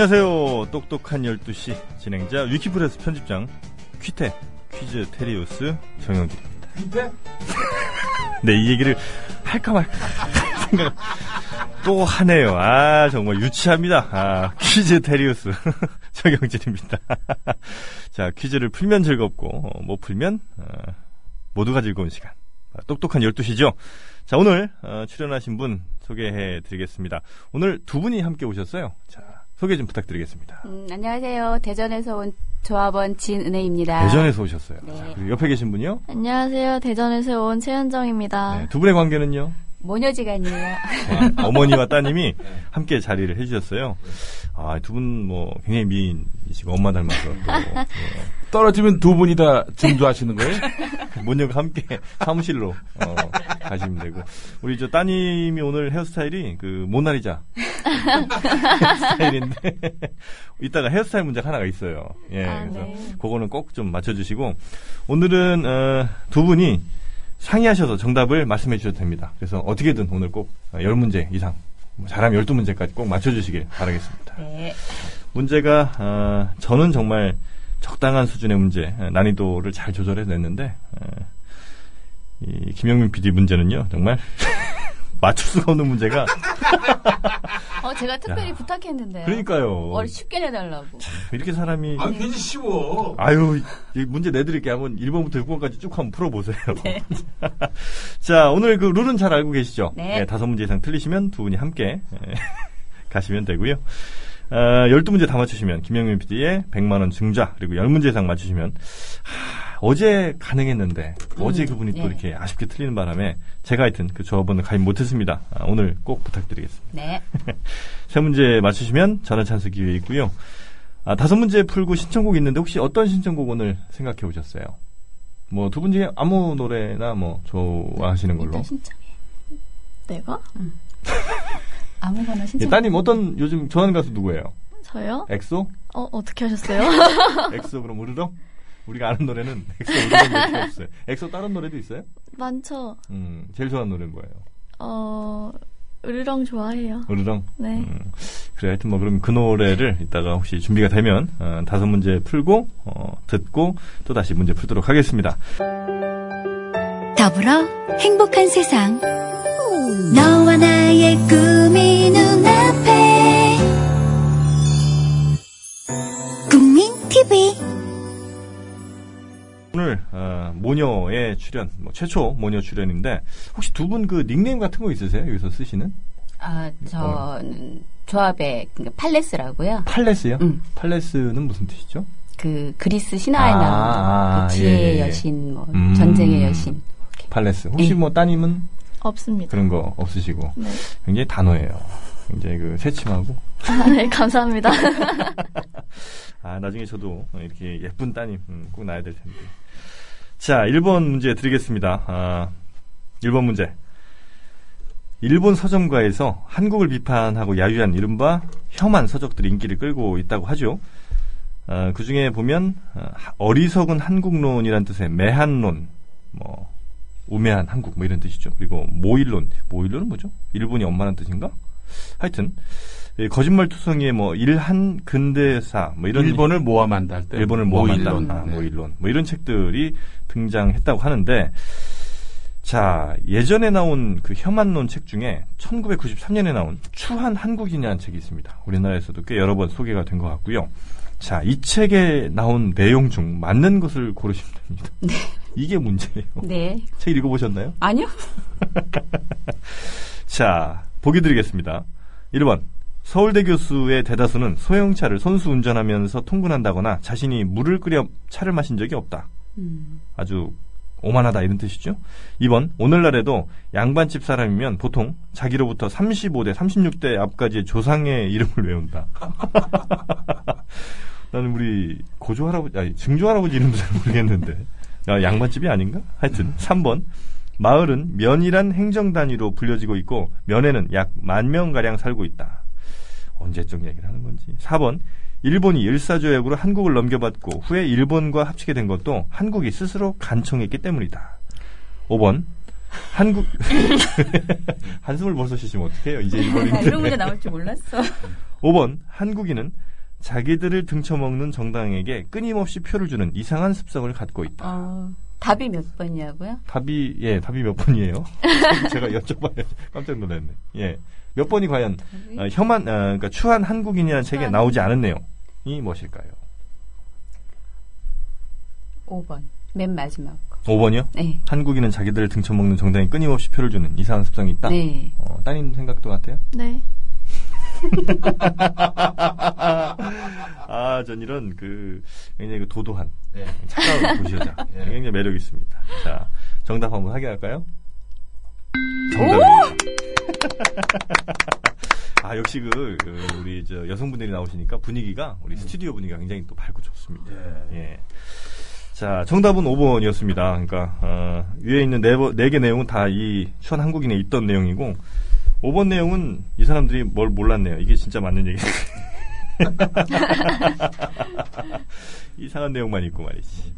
안녕하세요. 똑똑한 12시 진행자 위키프레스 편집장 퀴테 퀴즈 테리우스 정영길입니다. 퀴테? 네, 이 얘기를 할까 말까 생각 또 하네요. 아, 정말 유치합니다. 아, 퀴즈 테리우스 정영진입니다. 자, 퀴즈를 풀면 즐겁고 어, 못 풀면 어, 모두가 즐거운 시간. 아, 똑똑한 12시죠. 자, 오늘 어, 출연하신 분 소개해 드리겠습니다. 오늘 두 분이 함께 오셨어요. 자, 소개 좀 부탁드리겠습니다. 음, 안녕하세요. 대전에서 온 조합원 진은혜입니다. 대전에서 오셨어요. 네. 자, 그리고 옆에 계신 분이요. 안녕하세요. 대전에서 온 최현정입니다. 네, 두 분의 관계는요. 모녀지간이에요. 아, 어머니와 따님이 함께 자리를 해주셨어요. 아, 두 분 뭐 굉장히 미인이시고 엄마 닮아서 또 예, 떨어지면 두 분이 다 증조하시는 거예요? 모녀가 함께 사무실로 어, 가시면 되고 우리 저 따님이 오늘 헤어스타일이 그 모나리자 스타일인데 이따가 헤어스타일 문제가 하나가 있어요. 예, 아, 그래서 네. 그거는 꼭 좀 맞춰주시고 오늘은 어, 두 분이 상의하셔서 정답을 말씀해 주셔도 됩니다. 그래서 어떻게든 오늘 꼭 10문제 이상 뭐 잘하면 12문제까지 꼭 맞춰주시길 바라겠습니다. 네. 문제가 어, 저는 정말 적당한 수준의 문제 어, 난이도를 잘 조절해 냈는데 어, 이 김영민 PD 문제는요 정말 맞출 수가 없는 문제가 어, 제가 특별히 야. 부탁했는데요. 그러니까요 월 쉽게 내달라고. 이렇게 사람이 아, 괜히 쉬워. 아유 이 문제 내드릴게 한번 1번부터 6번까지 쭉 한번 풀어보세요 네. 자 오늘 그 룰은 잘 알고 계시죠 네. 다섯 문제 이상 틀리시면 두 분이 함께 예, 가시면 되고요 어, 12문제 다 맞추시면 김영민 PD의 100만원 증자 그리고 10문제 이상 맞추시면 하, 어제 가능했는데 어제 그분이 또 네. 이렇게 아쉽게 틀리는 바람에 제가 하여튼 그 조합원을 가입 못했습니다 아, 오늘 꼭 부탁드리겠습니다 네. 세 문제 맞추시면 전화 찬스 기회 있고요. 아, 다섯 문제 풀고 신청곡 있는데 혹시 어떤 신청곡 오늘 생각해 오셨어요? 뭐 두 분 중에 아무 노래나 뭐 좋아하시는 걸로. 신청해. 내가? 아무거나 예, 신청. 따님 어떤 요즘 좋아하는 가수 누구예요? 저요? 엑소? 어, 어떻게 하셨어요? 엑소 그럼 우르렁? 우리가 아는 노래는 엑소 우르렁밖에 없어요. 엑소 다른 노래도 있어요? 많죠. 음, 제일 좋아하는 노래는 뭐예요? 어, 으르렁 좋아해요. 우르렁? 네. 음, 그래, 하여튼 뭐, 그럼 그 노래를 이따가 혹시 준비가 되면, 어, 다섯 문제 풀고, 어, 듣고, 또 다시 문제 풀도록 하겠습니다. 더불어 행복한 세상. 너와 나의 꿈이 눈앞에. 국민 TV. 오늘 어, 모녀의 출연, 뭐 최초 모녀 출연인데 혹시 두 분 그 닉네임 같은 거 있으세요? 여기서 쓰시는? 아, 저는 조합의 그 팔레스라고요. 팔레스요? 음. 팔레스는 무슨 뜻이죠? 그 그리스 신화에 아, 나오는 아, 그 지혜의 예, 예. 여신, 뭐 음. 전쟁의 여신. 팔레스. 혹시 예. 뭐 따님은 없습니다. 그런 거 없으시고 네. 굉장히 단호해요. 굉장히 그 새침하고 아, 네, 감사합니다. 아 나중에 저도 이렇게 예쁜 따님 음, 꼭 낳아야 될 텐데. 자, 1번 문제 드리겠습니다. 아, 1번 문제. 일본 서점가에서 한국을 비판하고 야유한 이른바 혐한 서적들이 인기를 끌고 있다고 하죠. 어, 그 중에 보면 어, 어리석은 한국론이란 뜻의 매한론, 뭐 우매한 한국 뭐 이런 뜻이죠. 그리고 모일론, 모일론은 뭐죠? 일본이 엄마란 뜻인가? 하여튼 이 거짓말투성이의 뭐 일한 근대사 뭐 이런 일본을 모함한다 할 때. 일본을 모함한다. 모일론. 아, 네. 모일론. 뭐 이런 책들이 등장했다고 하는데, 자, 예전에 나온 그 혐한론 책 중에 1993년에 나온 추한 한국인이라는 책이 있습니다. 우리나라에서도 꽤 여러 번 소개가 된 것 같고요. 자, 이 책에 나온 내용 중 맞는 것을 고르시면 됩니다. 이게 문제예요. 네. 책 읽어보셨나요? 아니요. 자, 보기 드리겠습니다. 1번. 서울대 교수의 대다수는 소형차를 선수 운전하면서 통근한다거나 자신이 물을 끓여 차를 마신 적이 없다. 음. 아주 오만하다 이런 뜻이죠. 2번. 오늘날에도 양반집 사람이면 보통 자기로부터 35대, 36대 앞까지의 조상의 이름을 외운다. 나는 우리 고조 할아버지, 아니, 증조 할아버지 이름도 잘 모르겠는데. 야, 양반집이 아닌가? 하여튼. 3번. 마을은 면이란 행정 단위로 불려지고 있고 면에는 약 만 명 가량 살고 있다. 언제적 얘기를 하는 건지. 4번. 일본이 일사조약으로 한국을 넘겨받고 후에 일본과 합치게 된 것도 한국이 스스로 간청했기 때문이다. 5번. 한국 한숨을 벌써 쉬시면 어떡해요? 이제 나 이런 문제 1번인데. 나올 줄 몰랐어. 5번. 한국인은 자기들을 등쳐먹는 정당에게 끊임없이 표를 주는 이상한 습성을 갖고 있다. 어, 답이 몇 번이냐고요? 답이 예 답이 몇 번이에요? 제가 여쭤봐야 깜짝 놀랐네. 예. 몇 번이 과연? 어, 혐한 어, 그러니까 추한 한국인이라는 책에 나오지 않은 내용이 무엇일까요? 5번. 맨 마지막 거. 5번이요? 네. 한국인은 자기들을 등쳐먹는 정당에 끊임없이 표를 주는 이상한 습성이 있다. 네. 어, 따님 생각도 같아요? 네. 아, 전 이런 그 굉장히 그 도도한 네. 차가운 도시여자 예. 굉장히 매력 있습니다. 자, 정답 한번 확인할까요? 정답입니다. 아 역시 그, 그 우리 저 여성분들이 나오시니까 분위기가 우리 스튜디오 분위기가 굉장히 또 밝고 좋습니다. 예. 자, 정답은 5번이었습니다. 그러니까 어, 위에 있는 네, 번- 네개 내용은 다 이 추한 한국인에 있던 내용이고 5번 내용은 이 사람들이 뭘 몰랐네요. 이게 진짜 맞는 얘기예요. 이상한 내용만 있고 말이지.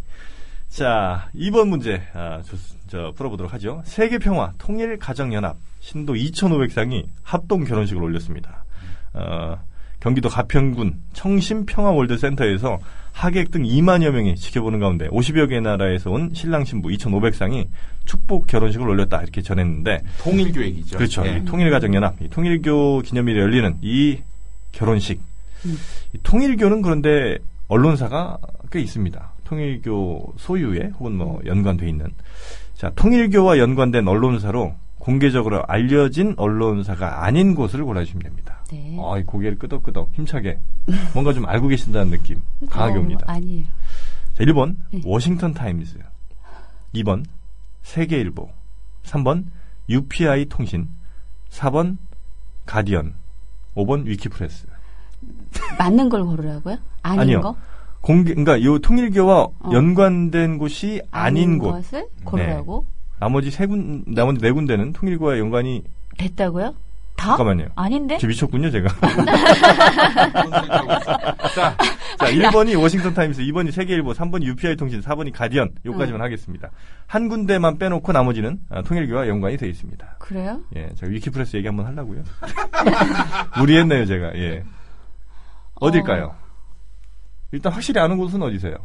자, 2번 문제 아, 저, 저 풀어보도록 하죠. 세계 평화 통일 가정 연합 신도 2,500상이 합동 결혼식을 올렸습니다. 어, 경기도 가평군 청심 평화월드센터에서 하객 등 2만여 명이 지켜보는 가운데 50여 개 나라에서 온 신랑 신부 2,500상이 축복 결혼식을 올렸다 이렇게 전했는데 통일교 얘기죠. 그렇죠. 예. 이 통일가정연합, 이 통일교 기념일에 열리는 이 결혼식. 이 통일교는 그런데 언론사가 꽤 있습니다. 통일교 소유의 혹은 뭐 연관돼 있는. 자, 통일교와 연관된 언론사로 공개적으로 알려진 언론사가 아닌 곳을 골라주시면 됩니다. 네. 아, 이 고개를 끄덕끄덕 힘차게 뭔가 좀 알고 계신다는 느낌 강하게 어, 옵니다. 아니에요. 자, 1번 네. 워싱턴 타임즈 2번 세계일보 3번 UPI 통신 4번 가디언 5번 위키프레스 맞는 걸 고르라고요? 아닌 아니요. 거? 공개 그러니까 요 통일교와 어. 연관된 곳이 아닌 곳 네. 것을 고르라고? 나머지 세 군 나머지 네 군데는 통일교와 연관이 됐다고요? 다? 잠깐만요. 아닌데? 저 미쳤군요, 제가. 자, 자, 1번이 워싱턴 타임스, 2번이 세계일보, 3번이 UPI 통신, 4번이 가디언. 요까지만 음. 하겠습니다. 한 군데만 빼놓고 나머지는 아, 통일교와 연관이 되어 있습니다. 그래요? 예, 제가 위키프레스 얘기 한번 하려고요. 무리했네요, 제가. 예. 어딜까요? 일단 확실히 아는 곳은 어디세요?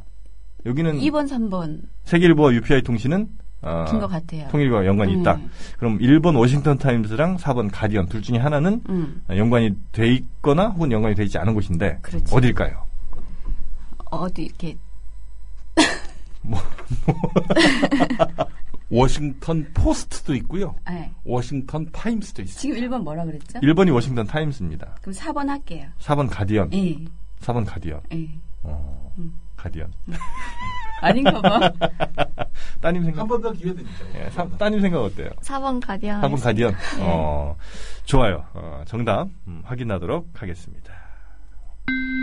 여기는 2번, 3번 세계일보와 UPI 통신은 어, 긴것 같아요. 통일과 연관이 음. 있다. 그럼 1번 워싱턴 타임스랑 4번 가디언 둘 중에 하나는 음, 연관이 돼 있거나 혹은 연관이 되어 있지 않은 곳인데 그렇지. 어딜까요? 어디 이렇게 워싱턴 포스트도 있고요. 네. 워싱턴 타임스도 있어요. 지금 1번 뭐라 그랬죠? 1번이 워싱턴 타임스입니다. 그럼 4번 할게요. 4번 가디언. 예. 4번 가디언. 예. 어, 음. 가디언. 아닌가 봐. 따님 생각. 한 번 더 기회 드리죠. 예, 사- 따님 생각 어때요? 4번 가디언. 4번 가디언. 네. 어, 좋아요. 어, 정답 음, 확인하도록 하겠습니다.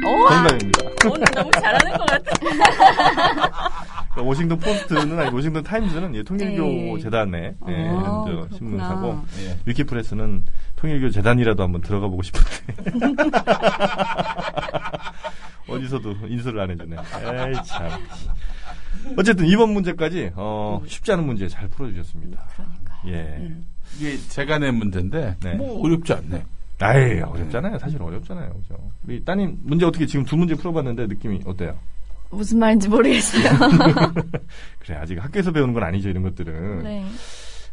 오, 정답입니다. 오늘 너무 잘하는 것 같아. 그러니까 워싱턴 포스트는 아니 워싱턴 타임즈는 예, 통일교 네. 재단의 예, 어, 저 그렇구나. 신문사고 예. 위키프레스는 통일교 재단이라도 한번 들어가 보고 싶은데 어디서도 인수를 안 해주네. 에이 참. 어쨌든 이번 문제까지 어, 쉽지 않은 문제 잘 풀어주셨습니다. 그러니까. 예. 음. 이게 제가 낸 문제인데 네. 뭐 어렵지 않네. 아이 어렵잖아요. 사실 어렵잖아요. 그죠? 우리 따님 문제 어떻게 지금 두 문제 풀어봤는데 느낌이 어때요? 무슨 말인지 모르겠어요. 그래 아직 학교에서 배우는 건 아니죠 이런 것들은. 네.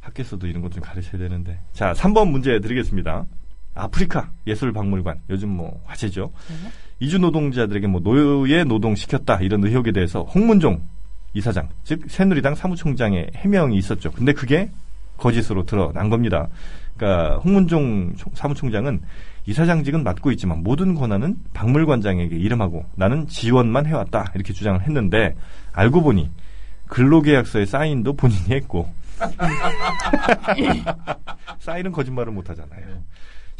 학교에서도 이런 것 좀 가르쳐야 되는데. 자, 3번 문제 드리겠습니다. 아프리카 예술박물관. 요즘 뭐 화제죠. 네. 이주 노동자들에게 뭐 노예 노동 시켰다. 이런 의혹에 대해서 홍문종 이사장, 즉 새누리당 사무총장의 해명이 있었죠. 근데 그게 거짓으로 드러난 겁니다. 그러니까 홍문종 총- 사무총장은 이사장직은 맡고 있지만 모든 권한은 박물관장에게 이름하고 나는 지원만 해왔다. 이렇게 주장을 했는데 알고 보니 근로계약서에 사인도 본인이 했고 사인은 거짓말을 못 하잖아요.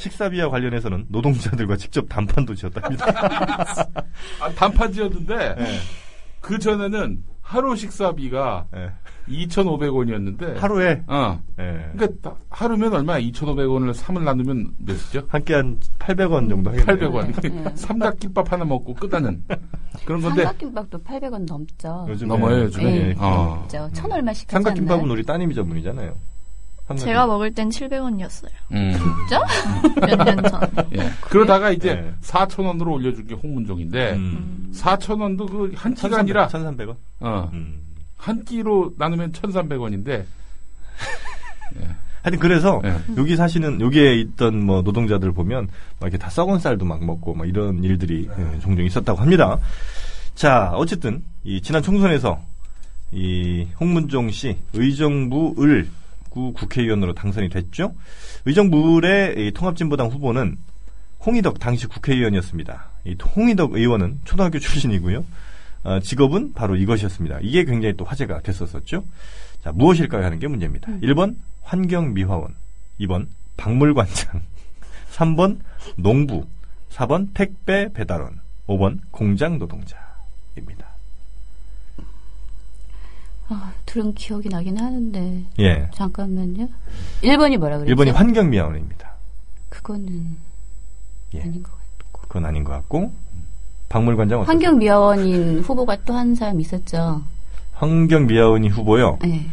식사비와 관련해서는 노동자들과 직접談판도 지었답니다. 아, 단판지였는데 예, 그 전에는 하루 식사비가 예. 2,500원이었는데 하루에 어. 예, 그러니까 다- 하루면 얼마? 2,500원을 3을 나누면 몇이죠? 한 끼 한 800원 정도 하겠네요. 800원. 네. 삼각김밥 하나 먹고 끝나는 그런 건데 삼각김밥도 800원 넘죠. 요즘에 넘어요, 요즘에. 예, 네, 어. 넘죠. 천 얼마씩 삼각김밥은 않나요? 우리 따님이 전문이잖아요. 한 제가 먹을 땐 700원이었어요. 음. 몇년 전. 예. 그러다가 이제 네. 4,000원으로 올려준 게 홍문종인데, 음. 4,000원도 그 한 끼가 아니라, 1,300원. 어, 음. 한 끼로 나누면 1,300원인데, 하여튼 그래서 예. 여기 사시는 여기에 있던 뭐 노동자들 보면 막 이렇게 다 썩은 쌀도 막 먹고 막 이런 일들이 예, 종종 있었다고 합니다. 자, 어쨌든 이 지난 총선에서 이 홍문종 씨 의정부 을 구 국회의원으로 당선이 됐죠. 의정부 을의 이 통합진보당 후보는 홍희덕 당시 국회의원이었습니다. 이 홍희덕 의원은 초등학교 출신이고요. 어, 직업은 바로 이것이었습니다. 이게 굉장히 또 화제가 됐었었죠. 자, 무엇일까요? 하는 게 문제입니다. 1번 환경미화원, 2번 박물관장, 3번 농부, 4번 택배 배달원, 5번 공장 노동자입니다. 아, 들은 기억이 나긴 하는데. 예. 잠깐만요. 1번이 뭐라 그랬죠? 1번이 환경미화원입니다. 그거는 예. 아닌 것 같고. 그건 아닌 것 같고 박물관장? 환경미화원인 후보가 또 한 사람 있었죠. 환경미화원이 후보요. 네.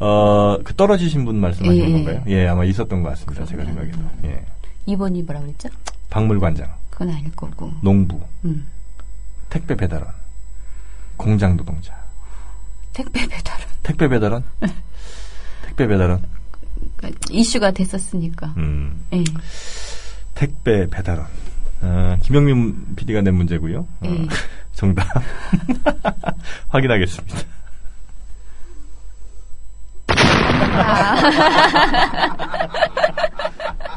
어, 그 떨어지신 분 말씀하시는 예, 예. 건가요? 예, 아마 있었던 것 같습니다. 제가 생각해도. 예. 2번이 뭐라 그랬죠? 박물관장, 그건 아닐 거고. 농부, 음. 택배 배달원, 공장 노동자. 택배 배달은 택배 배달원? 택배 배달원? 그러니까 이슈가 됐었으니까. 음, 예. 택배 배달원. 어, 김영민 PD가 낸 문제고요. 어, 예. 정답 확인하겠습니다.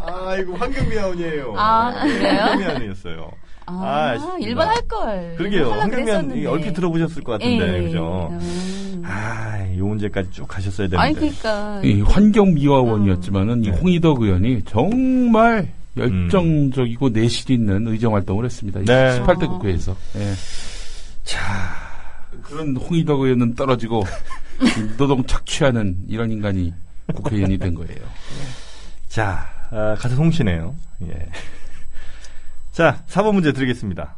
아, 이거 환경미화원이에요. 아, 그래요? 환경미화원이었어요. 아, 아. 1번 할 걸. 그러게요. 그랬었는데. 얼핏 들어보셨을 것 같은데, 예. 그죠? 음. 아, 이 문제까지 쭉 가셨어야 되는데. 아니 그러니까 이 환경미화원이었지만은 이 네. 홍희덕 의원이 정말 열정적이고 내실 있는 의정 활동을 했습니다. 네. 18대 국회에서. 예. 자, 그런 홍희덕 의원은 떨어지고 이 노동 착취하는 이런 인간이 국회의원이 된 거예요. 자, 아, 가서 송시네요. 예. 자, 4번 문제 드리겠습니다.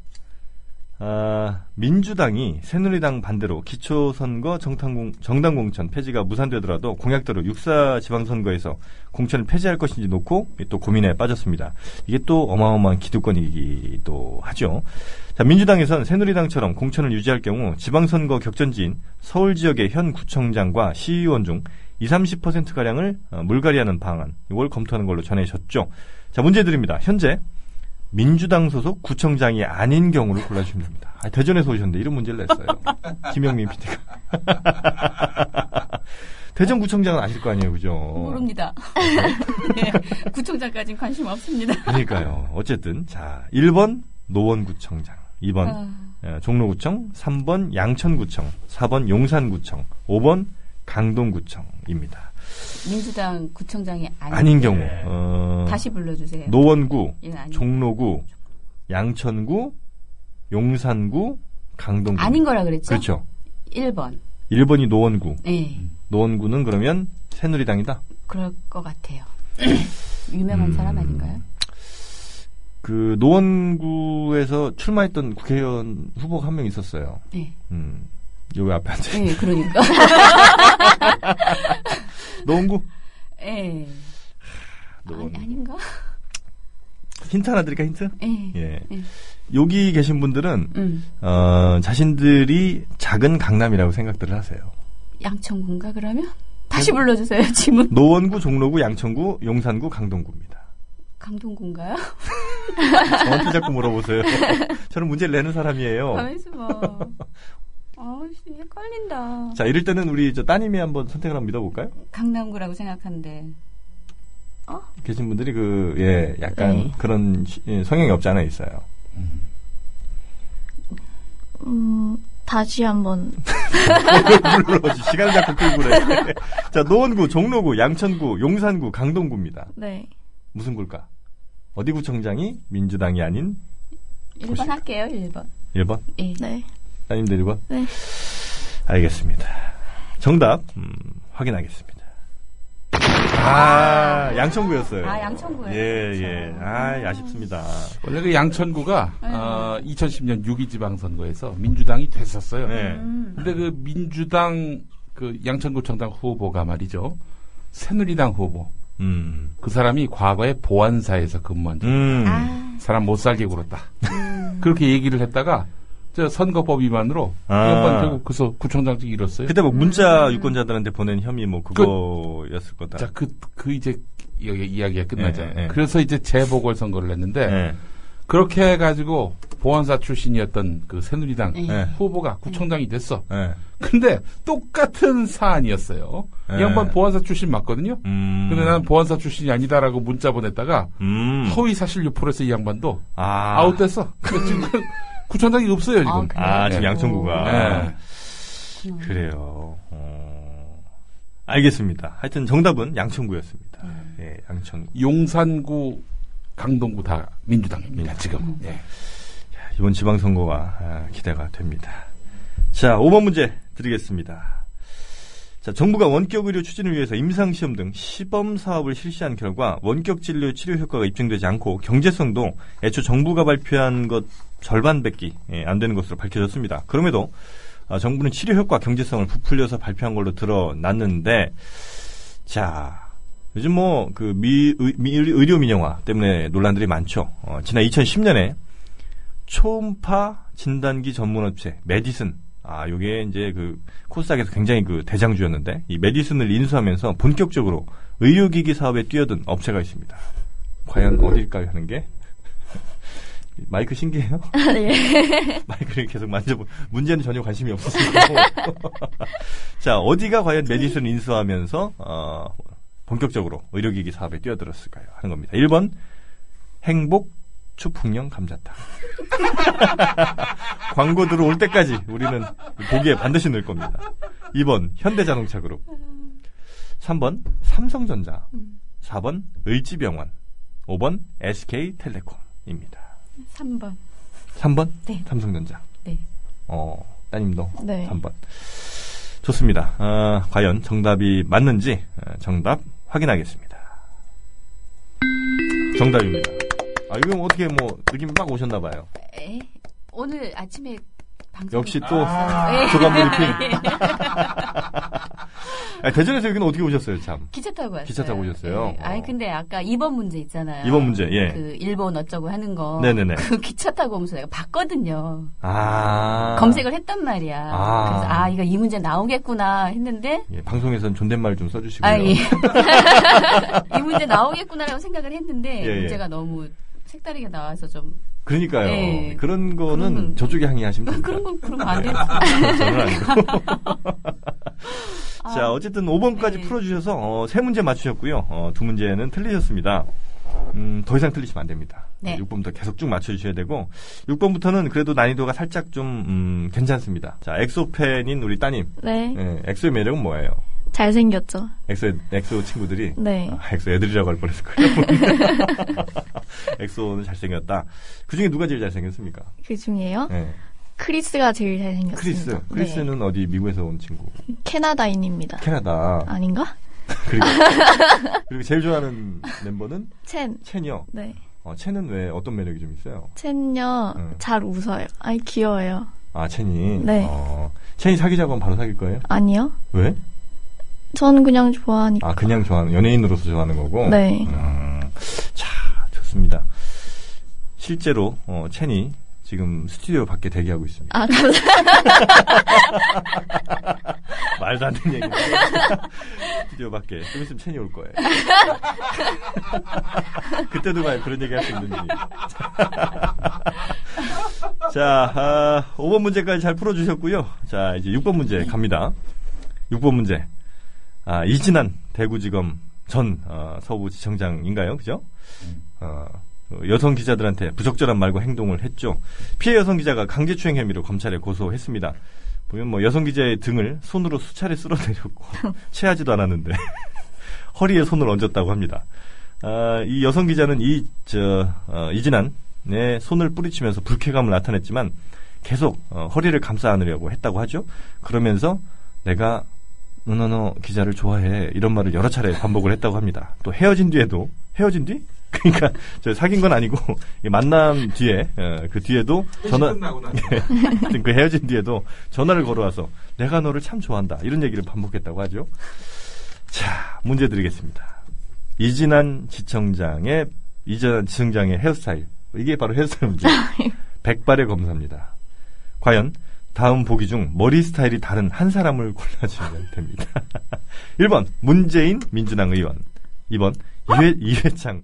아, 민주당이 새누리당 반대로 기초선거 정당공, 정당공천 폐지가 무산되더라도 공약대로 육사 지방선거에서 공천을 폐지할 것인지 놓고 또 고민에 빠졌습니다. 이게 또 어마어마한 기득권이기도 하죠. 자, 민주당에선 새누리당처럼 공천을 유지할 경우 지방선거 격전지인 서울 지역의 현 구청장과 시의원 중 20, 30%가량을 어, 물갈이하는 방안, 이걸 검토하는 걸로 전해졌죠. 자, 문제 드립니다. 현재 민주당 소속 구청장이 아닌 경우를 골라주시면 됩니다. 아, 대전에서 오셨는데 이런 문제를 냈어요. 김영민 PD가. 대전구청장은 아실 거 아니에요, 그죠? 모릅니다. 네. 구청장까지는 관심 없습니다. 그러니까요. 어쨌든, 자, 1번 노원구청장, 2번 아, 어, 종로구청, 3번 양천구청, 4번 용산구청, 5번 강동구청입니다. 민주당 구청장이 아닌, 아닌 경우, 어, 다시 불러주세요. 노원구, 예, 종로구, 양천구, 용산구, 강동구. 아닌 거라 그랬죠? 그렇죠. 1번. 1번이 노원구. 네. 노원구는 그러면 새누리당이다. 그럴 것 같아요. 유명한 음. 사람 아닌가요? 그 노원구에서 출마했던 국회의원 후보가 한 명 있었어요. 네. 음. 여기 앞에 앉아. 네, 그러니까. 노원구? 예. 노원. 아니, 아닌가? 힌트 하나 드릴까 힌트? 예. 예. 예. 여기 계신 분들은 음. 어, 자신들이 작은 강남이라고 생각들을 하세요. 양천군가 그러면? 다시 불러주세요, 지문. 노원구, 종로구, 양천구, 용산구, 강동구입니다. 강동군가요? 저한테 자꾸 물어보세요. 저는 문제를 내는 사람이에요. 가만있어 봐. 아우, 씨, 헷갈린다. 자, 이럴 때는 우리 저 따님이 한번 선택을 한번 믿어볼까요? 강남구라고 생각하는데. 계신 분들이 그, 예, 약간 네. 그런 시- 예, 성향이 없지 않아 있어요. 음, 다시 한번 물러지 시간을 자꾸 끌고 그래. 자, 노원구, 종로구, 양천구, 용산구, 강동구입니다. 네. 무슨 구일까? 어디 구청장이 민주당이 아닌 1번 보실까? 할게요, 1번. 1번? 예. 네. 따님들 1번? 네. 알겠습니다. 정답, 음, 확인하겠습니다. 아, 양천구였어요. 아, 양천구예요. 예, 예. 아, 아쉽습니다. 원래 그 양천구가 네. 어, 2010년 6.2 지방선거에서 민주당이 됐었어요. 네. 음. 근데 그 민주당 그 양천구청장 후보가 말이죠. 새누리당 후보. 음. 그 사람이 과거에 보안사에서 근무한 적. 음. 아, 사람 못 살게 굴었다. 음. 그렇게 얘기를 했다가 저 선거법 위반으로 아. 이 양반 결국 그래서 구청장직 잃었어요. 그때 뭐 문자 유권자들한테 보낸 혐의 뭐그 그거였을 거다. 자, 그, 그 이제 여기 이야기가 끝나죠. 예, 예. 그래서 이제 재보궐 선거를 했는데 예. 그렇게 해가지고 보안사 출신이었던 그 새누리당 예. 예. 후보가 구청장이 됐어. 예. 근데 똑같은 사안이었어요. 예. 이 양반 보안사 출신 맞거든요. 음. 근데 나는 보안사 출신이 아니다라고 문자 보냈다가 음. 허위 사실 유포해서 이 양반도 아. 아웃됐어. 구청장이 없어요 지금. 아? 아, 지금 예. 양천구가. 예. 음. 그래요. 어. 알겠습니다. 하여튼 정답은 양천구였습니다. 음. 예, 양천구. 용산구, 강동구 다 민주당입니다 지금. 예. 이번 지방선거가 아, 기대가 됩니다. 자, 5번 문제 드리겠습니다. 자, 정부가 원격 의료 추진을 위해서 임상 시험 등 시범 사업을 실시한 결과 원격 진료 치료 효과가 입증되지 않고 경제성도 애초 정부가 발표한 것 절반밖에 예, 안 되는 것으로 밝혀졌습니다. 그럼에도 아, 정부는 치료 효과 경제성을 부풀려서 발표한 걸로 드러났는데 자, 요즘 뭐 그 미- 의료 민영화 때문에 논란들이 많죠. 어, 지난 2010년에 초음파 진단기 전문 업체 메디슨 아 요게 이제 그 코스닥에서 굉장히 그 대장주였는데 이 메디슨을 인수하면서 본격적으로 의료기기 사업에 뛰어든 업체가 있습니다. 과연 어딜까요 하는 게 마이크 신기해요? 예. 마이크를 계속 만져보 문제는 전혀 관심이 없으시고 자 어디가 과연 메디슨을 인수하면서 어, 본격적으로 의료기기 사업에 뛰어들었을까요 하는 겁니다. 1번 행복 추풍령 감자탕 광고 들어올 때까지 우리는 보기에 반드시 넣을 겁니다. 2번 현대자동차 그룹 3번 삼성전자 4번 을지병원 5번 SK텔레콤입니다. 3번. 3번 네. 삼성전자 네. 어 따님도 네. 3번 좋습니다. 어, 과연 정답이 맞는지 어, 정답 확인하겠습니다. 정답입니다. 아, 이거 어떻게 뭐 느낌이 막 오셨나 봐요. 에? 오늘 아침에 방송 역시 또 네. 조간 브리핑. 아, 대전에서 여기는 어떻게 오셨어요, 참? 기차 타고 왔어요. 기차 타고 오셨어요? 네. 아니 어. 근데 아까 2번 문제 있잖아요. 이번 문제, 예. 그 일본 어쩌고 하는 거. 네네네. 그 기차 타고 오면서 내가 봤거든요. 아. 검색을 했단 말이야. 아. 그래서 아 이거 이 문제 나오겠구나 했는데 예, 방송에서는 존댓말 좀 써주시고요. 아 예. 이 문제 나오겠구나라고 생각을 했는데 예, 예. 문제가 너무 색다르게 나와서 좀 그러니까요. 예. 그런 거는 그런 건- 저쪽에 항의하시면 됩니다. 그런 건 그러면 안 되지. 저는 아니고. 자, 아, 어쨌든 5번까지 네. 풀어주셔서 어, 세 문제 맞추셨고요. 어, 두 문제는 틀리셨습니다. 음, 더 이상 틀리시면 안 됩니다. 네. 6번부터 계속 쭉 맞춰주셔야 되고 6번부터는 그래도 난이도가 살짝 좀 음, 괜찮습니다. 자, 엑소 팬인 우리 따님. 네. 예, 엑소의 매력은 뭐예요? 잘생겼죠. 엑소 엑소 친구들이 네. 아, 엑소 애들이라고 할 뻔했을 거예요. 엑소는 잘생겼다. 그 중에 누가 제일 잘생겼습니까? 그 중에요. 예. 크리스가 제일 잘생겼습니다. 크리스. 네. 크리스는 어디 미국에서 온 친구? 캐나다인입니다. 캐나다. 아닌가? 그리고, 그리고 제일 좋아하는 멤버는 첸. 첸이요. 네. 어, 첸은 왜 어떤 매력이 좀 있어요? 첸요. 음. 잘 웃어요. 아이 귀여워요. 아, 첸이. 네. 어, 첸이 사귀자고 하면 바로 사귈 거예요? 아니요. 왜? 전 그냥 좋아하니까. 아, 그냥 좋아하는, 연예인으로서 좋아하는 거고? 네. 음, 자, 좋습니다. 실제로, 어, 첸이 지금 스튜디오 밖에 대기하고 있습니다. 아, 감사합니다. 말도 안 되는 얘기. 스튜디오 밖에. 좀 있으면 첸이 올 거예요. 그때도 과연 그런 얘기 할 수 있는지. 자, 아, 5번 문제까지 잘 풀어주셨고요. 자, 이제 6번 문제 갑니다. 6번 문제. 아, 이진한 대구지검 전 어, 서부지청장인가요? 그죠? 어, 여성 기자들한테 부적절한 말과 행동을 했죠. 피해 여성 기자가 강제추행 혐의로 검찰에 고소했습니다. 보면 뭐 여성 기자의 등을 손으로 수차례 쓸어내렸고 체하지도 않았는데 허리에 손을 얹었다고 합니다. 아, 이 여성 기자는 이, 저, 어, 이진한의 손을 뿌리치면서 불쾌감을 나타냈지만 계속 어, 허리를 감싸 안으려고 했다고 하죠. 그러면서 내가 너너너 기자를 좋아해 이런 말을 여러 차례 반복을 했다고 합니다. 또 헤어진 뒤에도 헤어진 뒤? 그러니까 저 사귄 건 아니고 이 만남 뒤에 어, 그 뒤에도 전화 끝나고 나서. 하여튼 그 헤어진 뒤에도 전화를 걸어와서 내가 너를 참 좋아한다 이런 얘기를 반복했다고 하죠. 자, 문제 드리겠습니다. 이진한 지청장의 이진한 지청장의 헤어스타일. 이게 바로 헤어스타일 문제. 백발의 검사입니다. 과연 다음 보기 중 머리 스타일이 다른 한 사람을 골라주시면 됩니다. 1번 문재인 민주당 의원 2번 이회, 이회창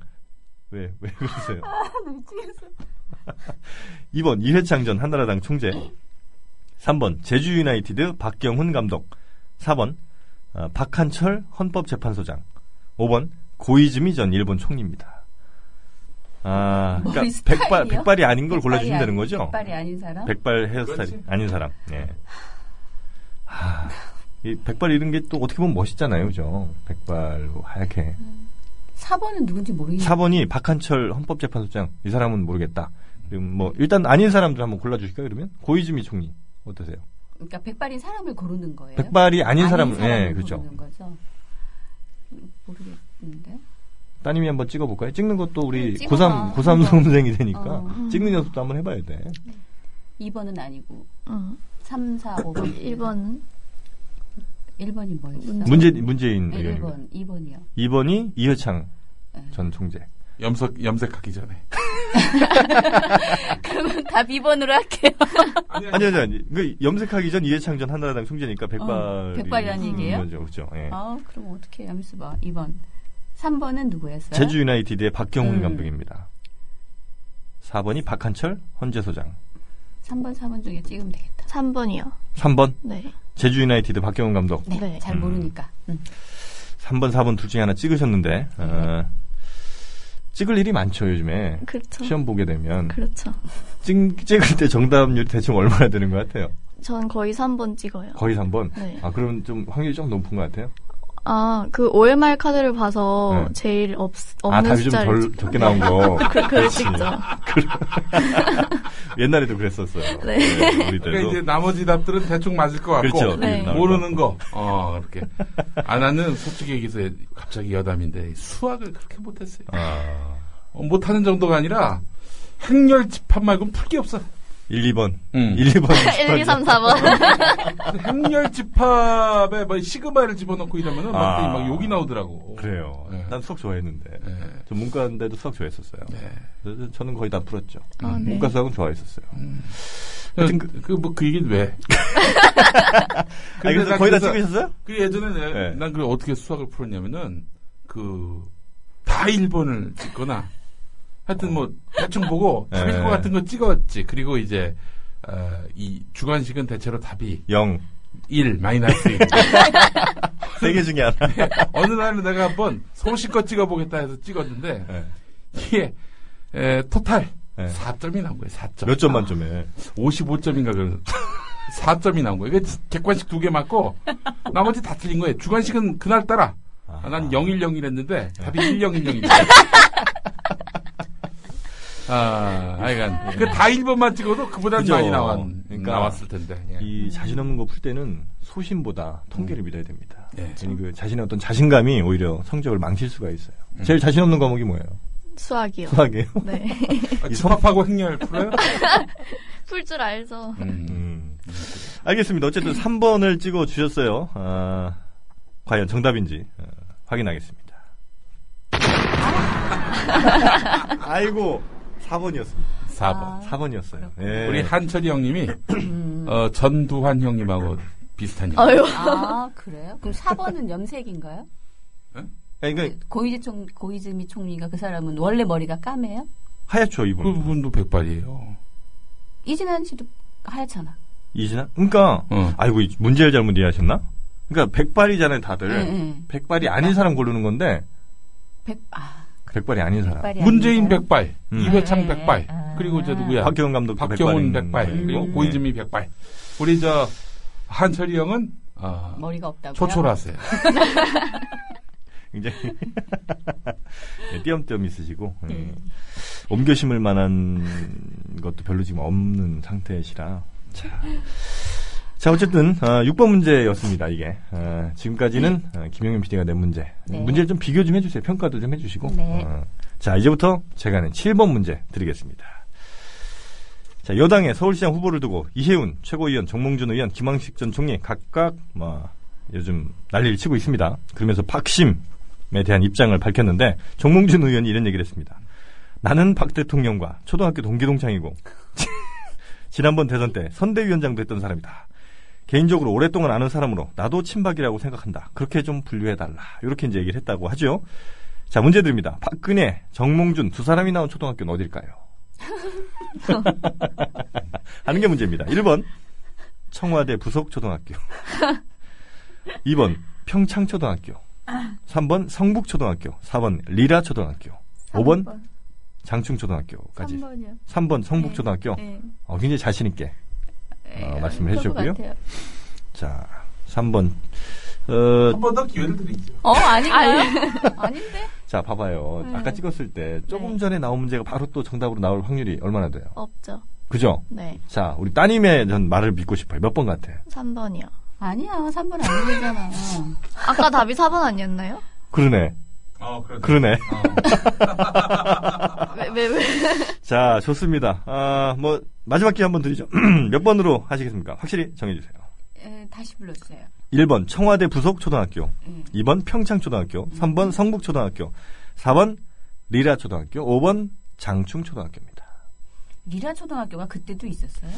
왜, 왜 그러세요? 2번 이회창 전 한나라당 총재 3번 제주 유나이티드 박경훈 감독 4번 어, 박한철 헌법재판소장 5번 고이즈미 전 일본 총리입니다. 아, 그러니까 머리 백발? 백발이 아닌 걸 백발이 골라주시면 아닌- 되는 거죠? 백발이 아닌 사람? 백발 헤어스타일 그렇지. 아닌 사람. 예. 하, 이 백발 이런 게 또 어떻게 보면 멋있잖아요, 그죠? 백발로 하얗게. 4번은 누군지 모르겠는데. 4번이 박한철 헌법재판소장. 이 사람은 모르겠다. 그럼 뭐 일단 아닌 사람들 한번 골라주실까요? 그러면 고이즈미 총리 어떠세요? 그러니까 백발인 사람을 고르는 거예요. 백발이 아닌 사람을, 사람을 예, 그렇죠. 고르는 거죠. 음, 모르겠는데. 따님이 한번 찍어볼까요? 찍는 것도 우리 네, 찍어봐. 고3 고3 수험생이 되니까 어. 찍는 연습도 한번 해봐야 돼. 2번은 아니고 응. 3, 4, 5번. 1번은 1번이 뭐였어? 문재 문재인 의원. 1번, 2번이요. 2번이 이회창 네. 전 총재. 염색 염색하기 전에. 그러면 답 2번으로 할게요. 아니, 아니 아니 아니. 그 염색하기 전 이해창 전 한나라당 총재니까 백발 어, 백발이라는 얘기예요? 그렇죠. 예. 아, 그럼 어떻게 해요? 잠시 봐. 2번. 3번은 누구였어요? 제주 유나이티드의 박경훈 음. 감독입니다. 4번이 박한철 헌재 소장. 3번, 4번 중에 찍으면 되겠다. 3번이요. 3번 네. 제주 유나이티드 박경훈 감독. 네, 네. 잘 음. 모르니까. 음. 3번, 4번 둘 중에 하나 찍으셨는데 어, 찍을 일이 많죠 요즘에. 그렇죠. 시험 보게 되면 그렇죠. 찍, 찍을 때 정답률이 대충 얼마나 되는 것 같아요? 전 거의 3번 찍어요. 거의 3번. 네. 아 그러면 좀 확률이 좀 높은 것 같아요. 아, 그 OMR 카드를 봐서 네. 제일 없, 아 없는 답이 좀 숫자를 덜 찍- 적게 나온 거. 그. 찍죠. 옛날에도 그랬었어요. 네. 우리 그러니까 때도. 이제 나머지 답들은 대충 맞을 것 같고 그렇죠. 네. 모르는 거. 어 그렇게. 아 나는 솔직히 얘기해서 갑자기 여담인데 수학을 그렇게 못했어요. 아, 어, 못하는 정도가 아니라 행렬 집합 말고는 풀 게 없어. 1, 2번. 응. 1, 2번. 1, 2, 3, 4번. 행렬 집합에 뭐 시그마를 집어넣고 이러면은 막, 아. 막 욕이 나오더라고. 그래요. 네. 난 수학 좋아했는데. 네. 저 문과인데도 수학 좋아했었어요. 네. 그래서 저는 거의 다 풀었죠. 아, 네. 문과 수학은 좋아했었어요. 그, 그, 뭐, 그 얘기는 왜? 그래서 난 거의 다 그래서 찍으셨어요? 그 예전에 내- 네. 난그 어떻게 수학을 풀었냐면은 그 다 1번을 찍거나 하여튼 뭐 대충 보고 네. 답일 것 같은 거 찍었지. 그리고 이제 어, 이 주관식은 대체로 답이 0. 1 마이너스 1. 세개 중에 하나. 어느 날은 내가 한번 서울시거 찍어보겠다 해서 찍었는데 네. 이게 에, 토탈 네. 4점이 나온 거예요. 4점. 몇 점 만점에? 55점인가 그런 4점이 나온 거예요. 객관식 두 개 맞고 나머지 다 틀린 거예요. 주관식은 그날 따라 아, 난0101 했는데 답이 1011이야. 아, 하여간 그 다 1번만 찍어도 그보다. 많이 나왔, 그러니까 나왔을 텐데. 예. 이 자신 없는 거 풀 때는 소신보다 통계를 믿어야 됩니다. 예. 그 자신의 어떤 자신감이 오히려 성적을 망칠 수가 있어요. 음. 제일 자신 없는 과목이 뭐예요? 수학이요. 수학이에요? 네. 아, 집합하고 행렬 풀어요? 풀 줄 알죠. 음. 음. 알겠습니다. 어쨌든 3번을 찍어 주셨어요. 아, 과연 정답인지 어, 확인하겠습니다. 아이고 4번이었습니다. 4번. 아, 4번이었어요. 예. 우리 한철이 형님이 음. 어, 전두환 형님하고 비슷한 형. 아유. 아, 그래요? 그럼 4번은 염색인가요? 그러니까 고이즈 총, 고이즈미 총리가 그 사람은 원래 머리가 까매요? 하얗죠 그 이분. 부분도 백발이에요. 이진환 씨도 하얗잖아. 이진아? 그러니까 어. 아이고 이 문제를 잘못 이해하셨나? 그러니까 백발이잖아요 다들. 응, 응. 백발이 아닌 사람 고르는 건데 백, 아, 백발이 아닌 사람. 백발이 문재인 아닌가요? 백발, 음. 이회창 네, 백발, 아. 그리고 저 누구야? 박경훈 감독도 박경훈 백발인 백발. 그리고 음. 고이즈미 백발. 우리 저 한철이 형은 어, 머리가 없다고요? 초초라세요. 굉장히 네, 띄엄띄엄 있으시고 음. 네. 옮겨 심을 만한 것도 별로 지금 없는 상태시라 자, 자 어쨌든 어, 6번 문제였습니다 이게 어, 지금까지는 어, 김영현 PD가 낸 문제 네. 문제를 좀 비교 좀 해주세요 평가도 좀 해주시고 네. 어, 자 이제부터 제가 낸 7번 문제 드리겠습니다 자 여당의 서울시장 후보를 두고 이혜훈 최고위원 정몽준 의원 김황식 전 총리 각각 뭐 요즘 난리를 치고 있습니다. 그러면서 박심에 대한 입장을 밝혔는데 정몽준 의원이 이런 얘기를 했습니다. 나는 박 대통령과 초등학교 동기 동창이고 지난번 대선 때 선대위원장도 했던 사람이다. 개인적으로 오랫동안 아는 사람으로 나도 친박이라고 생각한다. 그렇게 좀 분류해달라. 이렇게 이제 얘기를 했다고 하죠. 자, 문제 드립니다. 박근혜, 정몽준 두 사람이 나온 초등학교는 어딜까요? 하는 게 문제입니다. 1번, 청와대 부속초등학교. 2번, 평창초등학교. 3번, 성북초등학교. 4번, 리라초등학교. 5번, 장충초등학교까지. 3번이요. 3번, 성북초등학교. 네. 어, 굉장히 자신있게. 어, 말씀을 해주셨고요. 자, 3번. 어, 한 번 더 기회를 드리죠. 어, 아닌가요? 아닌데? 자, 봐봐요. 네. 아까 찍었을 때 조금 네. 전에 나온 문제가 바로 또 정답으로 나올 확률이 얼마나 돼요? 없죠. 그죠? 네. 자, 우리 따님의 전 말을 믿고 싶어요. 몇 번 같아? 3번이요. 아니야, 3번 아니잖아. 아까 답이 4번 아니었나요? 그러네. 어, 그래. 그러네. 왜, 왜, 왜? 자, 좋습니다. 아, 뭐, 마지막 기회 한번 드리죠. 몇 번으로 하시겠습니까? 확실히 정해주세요. 에, 다시 불러주세요. 1번 청와대 부속 초등학교, 음. 2번 평창 초등학교, 3번 성북 초등학교, 4번 리라 초등학교, 5번 장충 초등학교입니다. 리라 초등학교가 그때도 있었어요?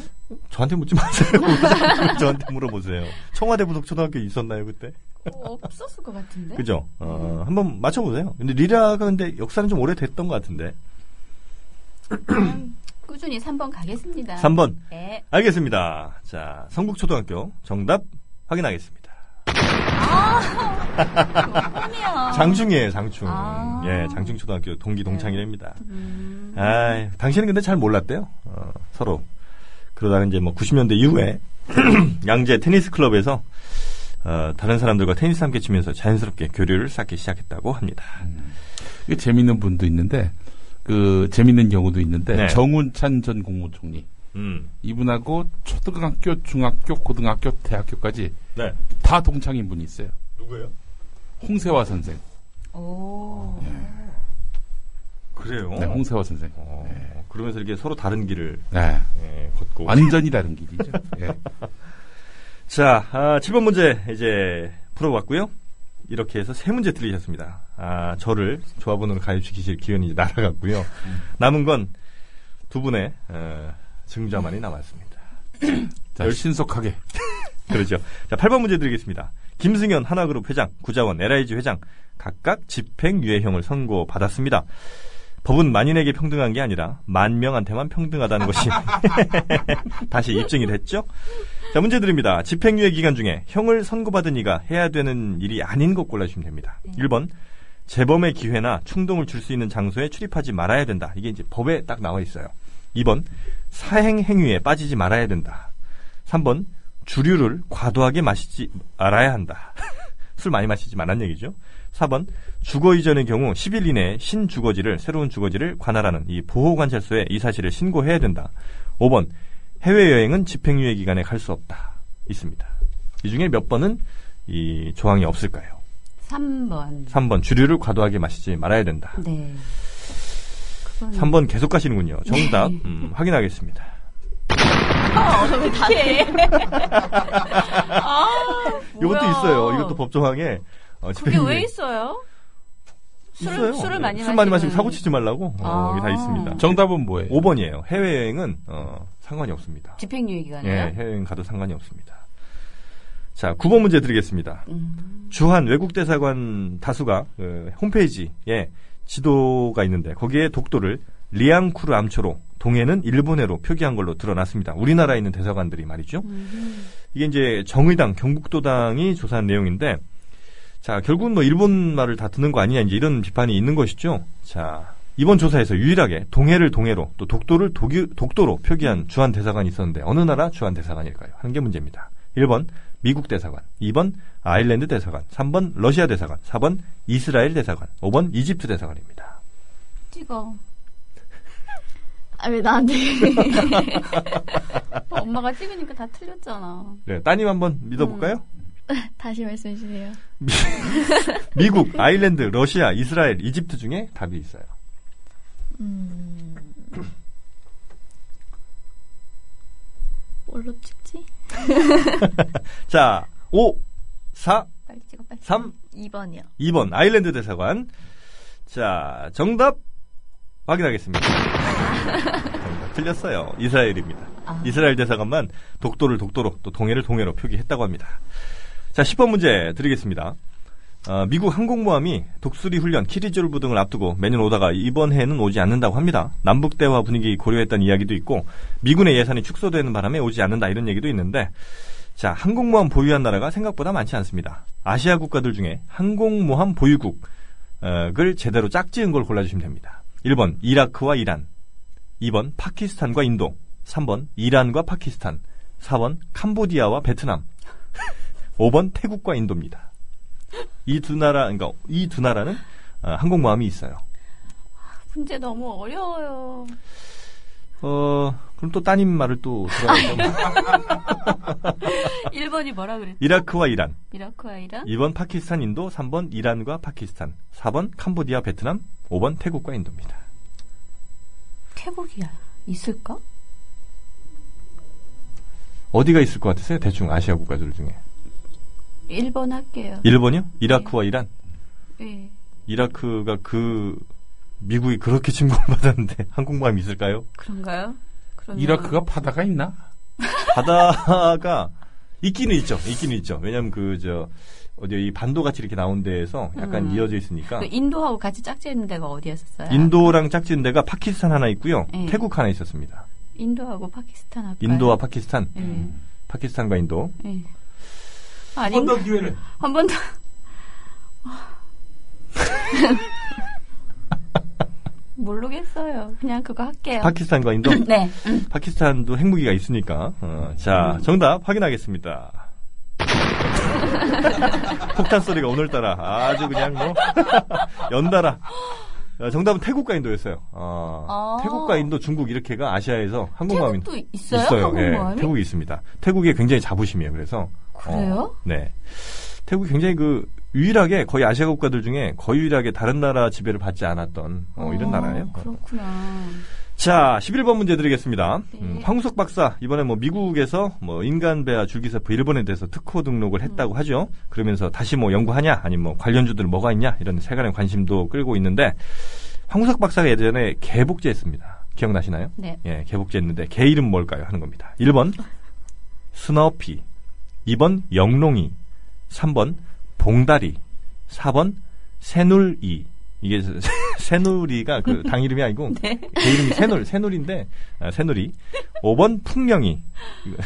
저한테 묻지 마세요. 저한테 물어보세요. 청와대 부속 초등학교 있었나요, 그때? 어, 없었을 것 같은데? 그죠? 어, 한번 맞춰보세요. 근데 리라가 근데 역사는 좀 오래됐던 것 같은데. 꾸준히 3번 가겠습니다. 3번. 네. 알겠습니다. 자, 성북초등학교 정답 확인하겠습니다. 꿈이야. 장충이에요, 장충. 아. 예, 장충초등학교 동기 동창이랍니다. 음. 아, 당신은 근데 잘 몰랐대요. 어, 서로. 그러다가 이제 뭐 90년대 이후에 양재 테니스 클럽에서 어, 다른 사람들과 테니스 함께 치면서 자연스럽게 교류를 쌓기 시작했다고 합니다. 이게 재밌는 분도 있는데, 그, 재밌는 경우도 있는데, 네. 정운찬 전 국무총리. 음. 이분하고 초등학교, 중학교, 고등학교, 대학교까지 네. 다 동창인 분이 있어요. 누구예요? 홍세화 선생. 오. 그래요? 네, 홍세화 선생. 어, 그러면서 이렇게 서로 다른 길을 네. 예, 걷고. 완전히 다른 길이죠. 예. 자, 아, 7번 문제 이제 풀어봤고요. 이렇게 해서 세 문제 틀리셨습니다. 아, 저를 조합원으로 가입시키실 기회는 이제 날아갔고요. 남은 건 두 분의 어, 증자만이 남았습니다. 자, 신속하게. 그렇죠. 자, 8번 문제 드리겠습니다. 김승현 하나그룹 회장, 구자원 LIG 회장 각각 집행유예형을 선고받았습니다. 법은 만인에게 평등한 게 아니라 만 명한테만 평등하다는 것이 다시 입증이 됐죠. 자, 문제 드립니다. 집행유예 기간 중에 형을 선고받은 이가 해야 되는 일이 아닌 것 골라주시면 됩니다. 1번 재범의 기회나 충동을 줄 수 있는 장소에 출입하지 말아야 된다. 이게 이제 법에 딱 나와 있어요. 2번 사행 행위에 빠지지 말아야 된다. 3번 주류를 과도하게 마시지 말아야 한다. 술 많이 마시지 말란 얘기죠. 4번 주거 이전의 경우 10일 이내에 신주거지를 새로운 주거지를 관할하는 이 보호관찰소에 이 사실을 신고해야 된다. 5번 해외여행은 집행유예 기간에 갈 수 없다. 있습니다. 이 중에 몇 번은 이 조항이 없을까요? 3번. 3번 주류를 과도하게 마시지 말아야 된다. 네. 그건 3번 계속 가시는군요. 정답 음, 확인하겠습니다. 어떻게? 아, 이것도. 있어요. 이것도 법 조항에 어, 그게 집행유예- 왜 있어요? 술을, 있어요. 술을 네. 많이 술 많이 마시면 마시고 사고 치지 말라고 어, 아. 이게 다 있습니다. 정답은 뭐예요? 5번이에요. 해외여행은 어, 상관이 없습니다. 집행유예 기간이요? 예, 해외여행 가도 상관이 없습니다. 자, 9번 문제 드리겠습니다. 음. 주한 외국대사관 다수가 그 홈페이지에 지도가 있는데 거기에 독도를 리앙쿠르 암초로 동해는 일본해로 표기한 걸로 드러났습니다. 우리나라에 있는 대사관들이 말이죠. 이게 이제 정의당, 경북도당이 조사한 내용인데 자, 결국은 뭐 일본 말을 다 듣는 거 아니냐 이제 이런 비판이 있는 것이죠. 자, 이번 조사에서 유일하게 동해를 동해로 또 독도를 독유, 독도로 표기한 주한 대사관이 있었는데 어느 나라 주한 대사관일까요? 하는 게 문제입니다. 1번 미국 대사관, 2번 아일랜드 대사관, 3번 러시아 대사관, 4번 이스라엘 대사관, 5번 이집트 대사관입니다. 찍어. 아, 왜 나한테. 엄마가 찍으니까 다 틀렸잖아. 네, 따님 한번 믿어볼까요? 다시 말씀해 주세요. 미국, 아일랜드, 러시아, 이스라엘, 이집트 중에 답이 있어요. 음. 뭘로 찍지? 자, 5, 4, 빨리 찍어, 빨리. 3, 2번이요. 2번 아일랜드 대사관. 자, 정답 확인하겠습니다. 정답 틀렸어요. 이스라엘입니다. 아. 이스라엘 대사관만 독도를 독도로 또 동해를 동해로 표기했다고 합니다. 자, 10번 문제 드리겠습니다. 어, 미국 항공모함이 독수리 훈련, 키리졸브 등을 앞두고 매년 오다가 이번 해에는 오지 않는다고 합니다. 남북 대화 분위기 고려했다는 이야기도 있고 미군의 예산이 축소되는 바람에 오지 않는다 이런 얘기도 있는데 자, 항공모함 보유한 나라가 생각보다 많지 않습니다. 아시아 국가들 중에 항공모함 보유국을 제대로 짝지은 걸 골라주시면 됩니다. 1번 이라크와 이란, 2번 파키스탄과 인도, 3번 이란과 파키스탄, 4번 캄보디아와 베트남, 5번 태국과 인도입니다. 이 두 나라, 그러니까 이 두 나라는 어, 항공모함이 있어요. 문제 너무 어려워요. 어, 그럼 또 따님 말을 또 들어야죠. 1번이 뭐라 그랬지? 이라크와 이란, 이라크와 이란? 2번 파키스탄, 인도, 3번 이란과 파키스탄, 4번 캄보디아, 베트남, 5번 태국과 인도입니다. 태국이야. 있을까? 어디가 있을 것 같으세요? 대충 아시아 국가들 중에. 1번 할게요. 1번이요? 이라크와 이란. 예. 이라크가 그 미국이 그렇게 침공을 받았는데 항공모함이 있을까요? 그런가요? 그러면 이라크가 바다가 있나? 바다가 있기는 있죠. 있기는 있죠. 왜냐면 그 저 어디 이 반도 같이 이렇게 나온 데에서 약간 음. 이어져 있으니까 그 인도하고 같이 짝지는 데가 어디였었어요? 인도랑 짝지은 데가 파키스탄 하나 있고요. 네. 태국 하나 있었습니다. 인도하고 파키스탄 할까요? 인도와 파키스탄, 예. 파키스탄과 인도. 예. 한 아니 번더 기회를. 한 번 더. 모르겠어요. 그냥 그거 할게요. 파키스탄과 인도. 네. 파키스탄도 핵무기가 있으니까. 어, 자, 정답 확인하겠습니다. 폭탄 소리가 오늘따라 아주 그냥 뭐 연달아. 어, 정답은 태국과 인도였어요. 어, 아. 태국과 인도, 중국 이렇게가 아시아에서 항공모함이 태국도 있어요? 있어요. 항공모함이? 예, 태국이 있습니다. 태국이 굉장히 자부심이에요. 그래서 그래요? 어, 네. 태국이 굉장히 그 유일하게 거의 아시아 국가들 중에 거의 유일하게 다른 나라 지배를 받지 않았던 어, 이런 아, 나라예요. 그렇구나. 자, 11번 문제 드리겠습니다. 네. 음, 황우석 박사, 이번에 뭐 미국에서 뭐 인간배아 줄기세포 일본에 대해서 특허 등록을 음. 했다고 하죠. 그러면서 다시 뭐 연구하냐, 아니면 뭐 관련주들 뭐가 있냐, 이런 세간의 관심도 끌고 있는데, 황우석 박사가 예전에 개복제 했습니다. 기억나시나요? 네. 예, 개복제 했는데, 개 이름 뭘까요? 하는 겁니다. 1번, 스너피. 2번, 영롱이. 3번, 봉다리. 4번, 새눌이. 이게 새누리가 그 당 이름이 아니고 네. 개 이름이 새놀 새놀인데 아, 새누리 5번 풍령이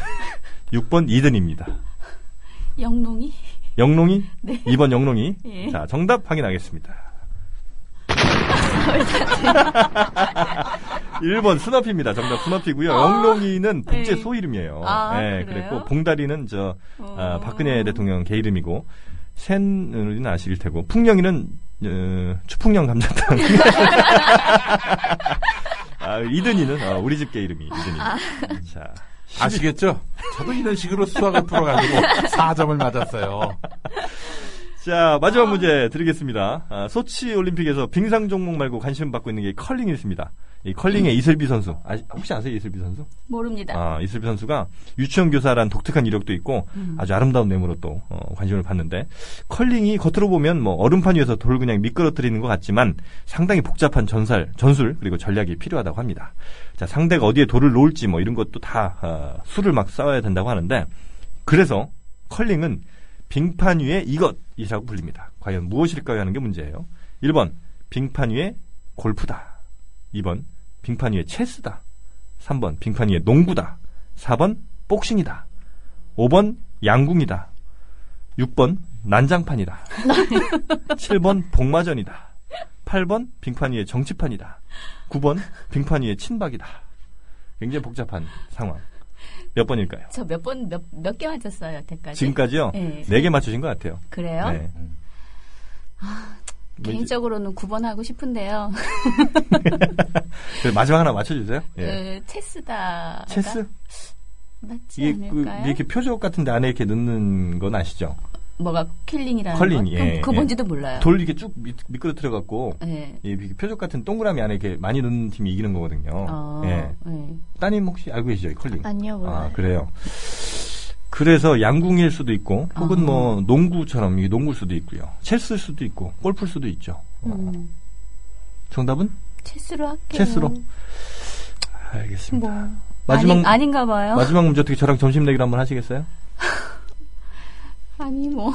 6번 이든입니다. 영롱이? 영롱이 네. 2번 영롱이 예. 자 정답 확인하겠습니다. 1번 스너피입니다. 정답 스너피고요. 아, 영롱이는 복제 네. 소 이름이에요. 아, 네, 그래요? 그랬고 봉다리는 저 아, 어. 박근혜 대통령 개 이름이고 새누리는 아실 테고 풍령이는 어, 추풍령 감자탕. 아, 이든이는 어, 우리 집 개 이름이 이든이. 자, 아시겠죠? 저도 이런 식으로 수학을 풀어가지고 4점을 맞았어요. 자 마지막 문제 드리겠습니다. 아, 소치 올림픽에서 빙상 종목 말고 관심 받고 있는 게 컬링이 있습니다. 이 컬링의 이슬비 선수 아, 혹시 아세요 이슬비 선수? 모릅니다. 아, 이슬비 선수가 유치원 교사란 독특한 이력도 있고 음. 아주 아름다운 외모로 또 어, 관심을 받는데 컬링이 겉으로 보면 뭐 얼음판 위에서 돌 그냥 미끄러뜨리는 것 같지만 상당히 복잡한 전살, 전술 그리고 전략이 필요하다고 합니다. 자 상대가 어디에 돌을 놓을지 뭐 이런 것도 다 어, 수를 막 쌓아야 된다고 하는데 그래서 컬링은 빙판 위에 이것이라고 불립니다. 과연 무엇일까요 하는 게 문제예요. 1번 빙판 위에 골프다. 2번 빙판 위에 체스다. 3번 빙판 위에 농구다. 4번 복싱이다. 5번 양궁이다. 6번 난장판이다. 7번 복마전이다. 8번 빙판 위에 정치판이다. 9번 빙판 위에 친박이다. 굉장히 복잡한 상황. 몇 번일까요? 저 몇 번, 몇, 몇 개 맞췄어요, 여태까지? 지금까지요? 네. 네개 맞추신 것 같아요. 그래요? 네. 뭐 이제- 개인적으로는 9번 하고 싶은데요. 그 마지막 하나 맞춰주세요. 예. 그, 체스다. 체스? 맞지 이게 그 않을까요? 이렇게 표적 같은데 안에 이렇게 넣는 건 아시죠? 뭐가 킬링이라는 컬링, 거? 예, 그럼 그거 예. 뭔지도 몰라요. 돌 이렇게 쭉 미, 미끄러뜨려 갖고 예. 이 표적 같은 동그라미 안에 이렇게 많이 넣는 팀이 이기는 거거든요. 어, 예. 예. 따님 혹시 알고 계시죠? 이 컬링? 아니요, 몰라요. 아, 그래요. 그래서 양궁일 수도 있고, 혹은 어. 뭐 농구처럼 이게 농구일 수도 있고요. 체스일 수도 있고, 골프일 수도 있죠. 어, 음. 정답은 체스로 할게요. 체스로. 알겠습니다. 뭐. 마지막 아니, 아닌가 봐요. 마지막 문제 어떻게 저랑 점심 내기로 한번 하시겠어요? 아니, 뭐.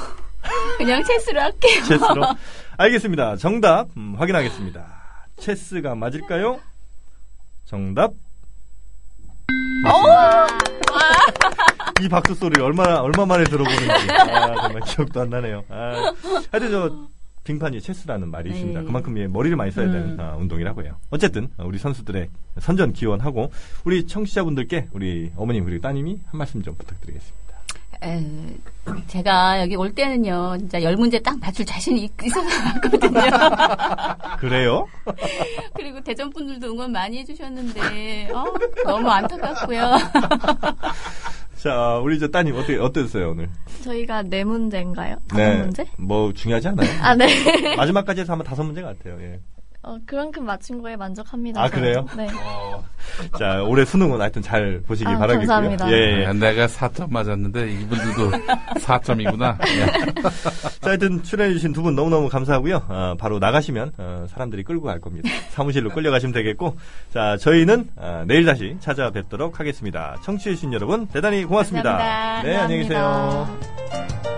그냥 체스로 할게요. 체스로. 알겠습니다. 정답 음, 확인하겠습니다. 체스가 맞을까요? 정답. 맞습니다. 이 박수 소리를 얼마나 얼마 만에 들어보는지 아, 정말 기억도 안 나네요. 아, 하여튼 저 빙판이 체스라는 말이 네. 있습니다. 그만큼 예, 머리를 많이 써야 되는 음. 아, 운동이라고 해요. 어쨌든 어, 우리 선수들의 선전 기원하고 우리 청취자분들께 우리 어머님 그리고 따님이 한 말씀 좀 부탁드리겠습니다. 에, 제가 여기 올 때는요, 진짜 열 문제 딱 맞출 자신이 있- 있어서 왔거든요. 그래요? 그리고 대전 분들도 응원 많이 해주셨는데, 어, 너무 안타깝고요. 자, 우리 저 따님 어떻게 어땠어요 오늘? 저희가 네 문제인가요? 다섯 문제? 뭐 중요하지 않아요. 아, 네. 마지막까지 해서 아마 다섯 문제 같아요. 예. 어, 그만큼 맞춘 거에 만족합니다. 아, 저는. 그래요? 네. 자, 올해 수능은 하여튼 잘 보시기 아, 바라겠고요. 감사합니다. 예, 예. 아, 내가 4점 맞았는데 이분들도 4점이구나. 자, 하여튼 출연해주신 두 분 너무너무 감사하고요. 어, 바로 나가시면 어, 사람들이 끌고 갈 겁니다. 사무실로 끌려가시면 되겠고, 자, 저희는 어, 내일 다시 찾아뵙도록 하겠습니다. 청취해주신 여러분 대단히 고맙습니다. 감사합니다. 네, 안녕히 계세요. 감사합니다.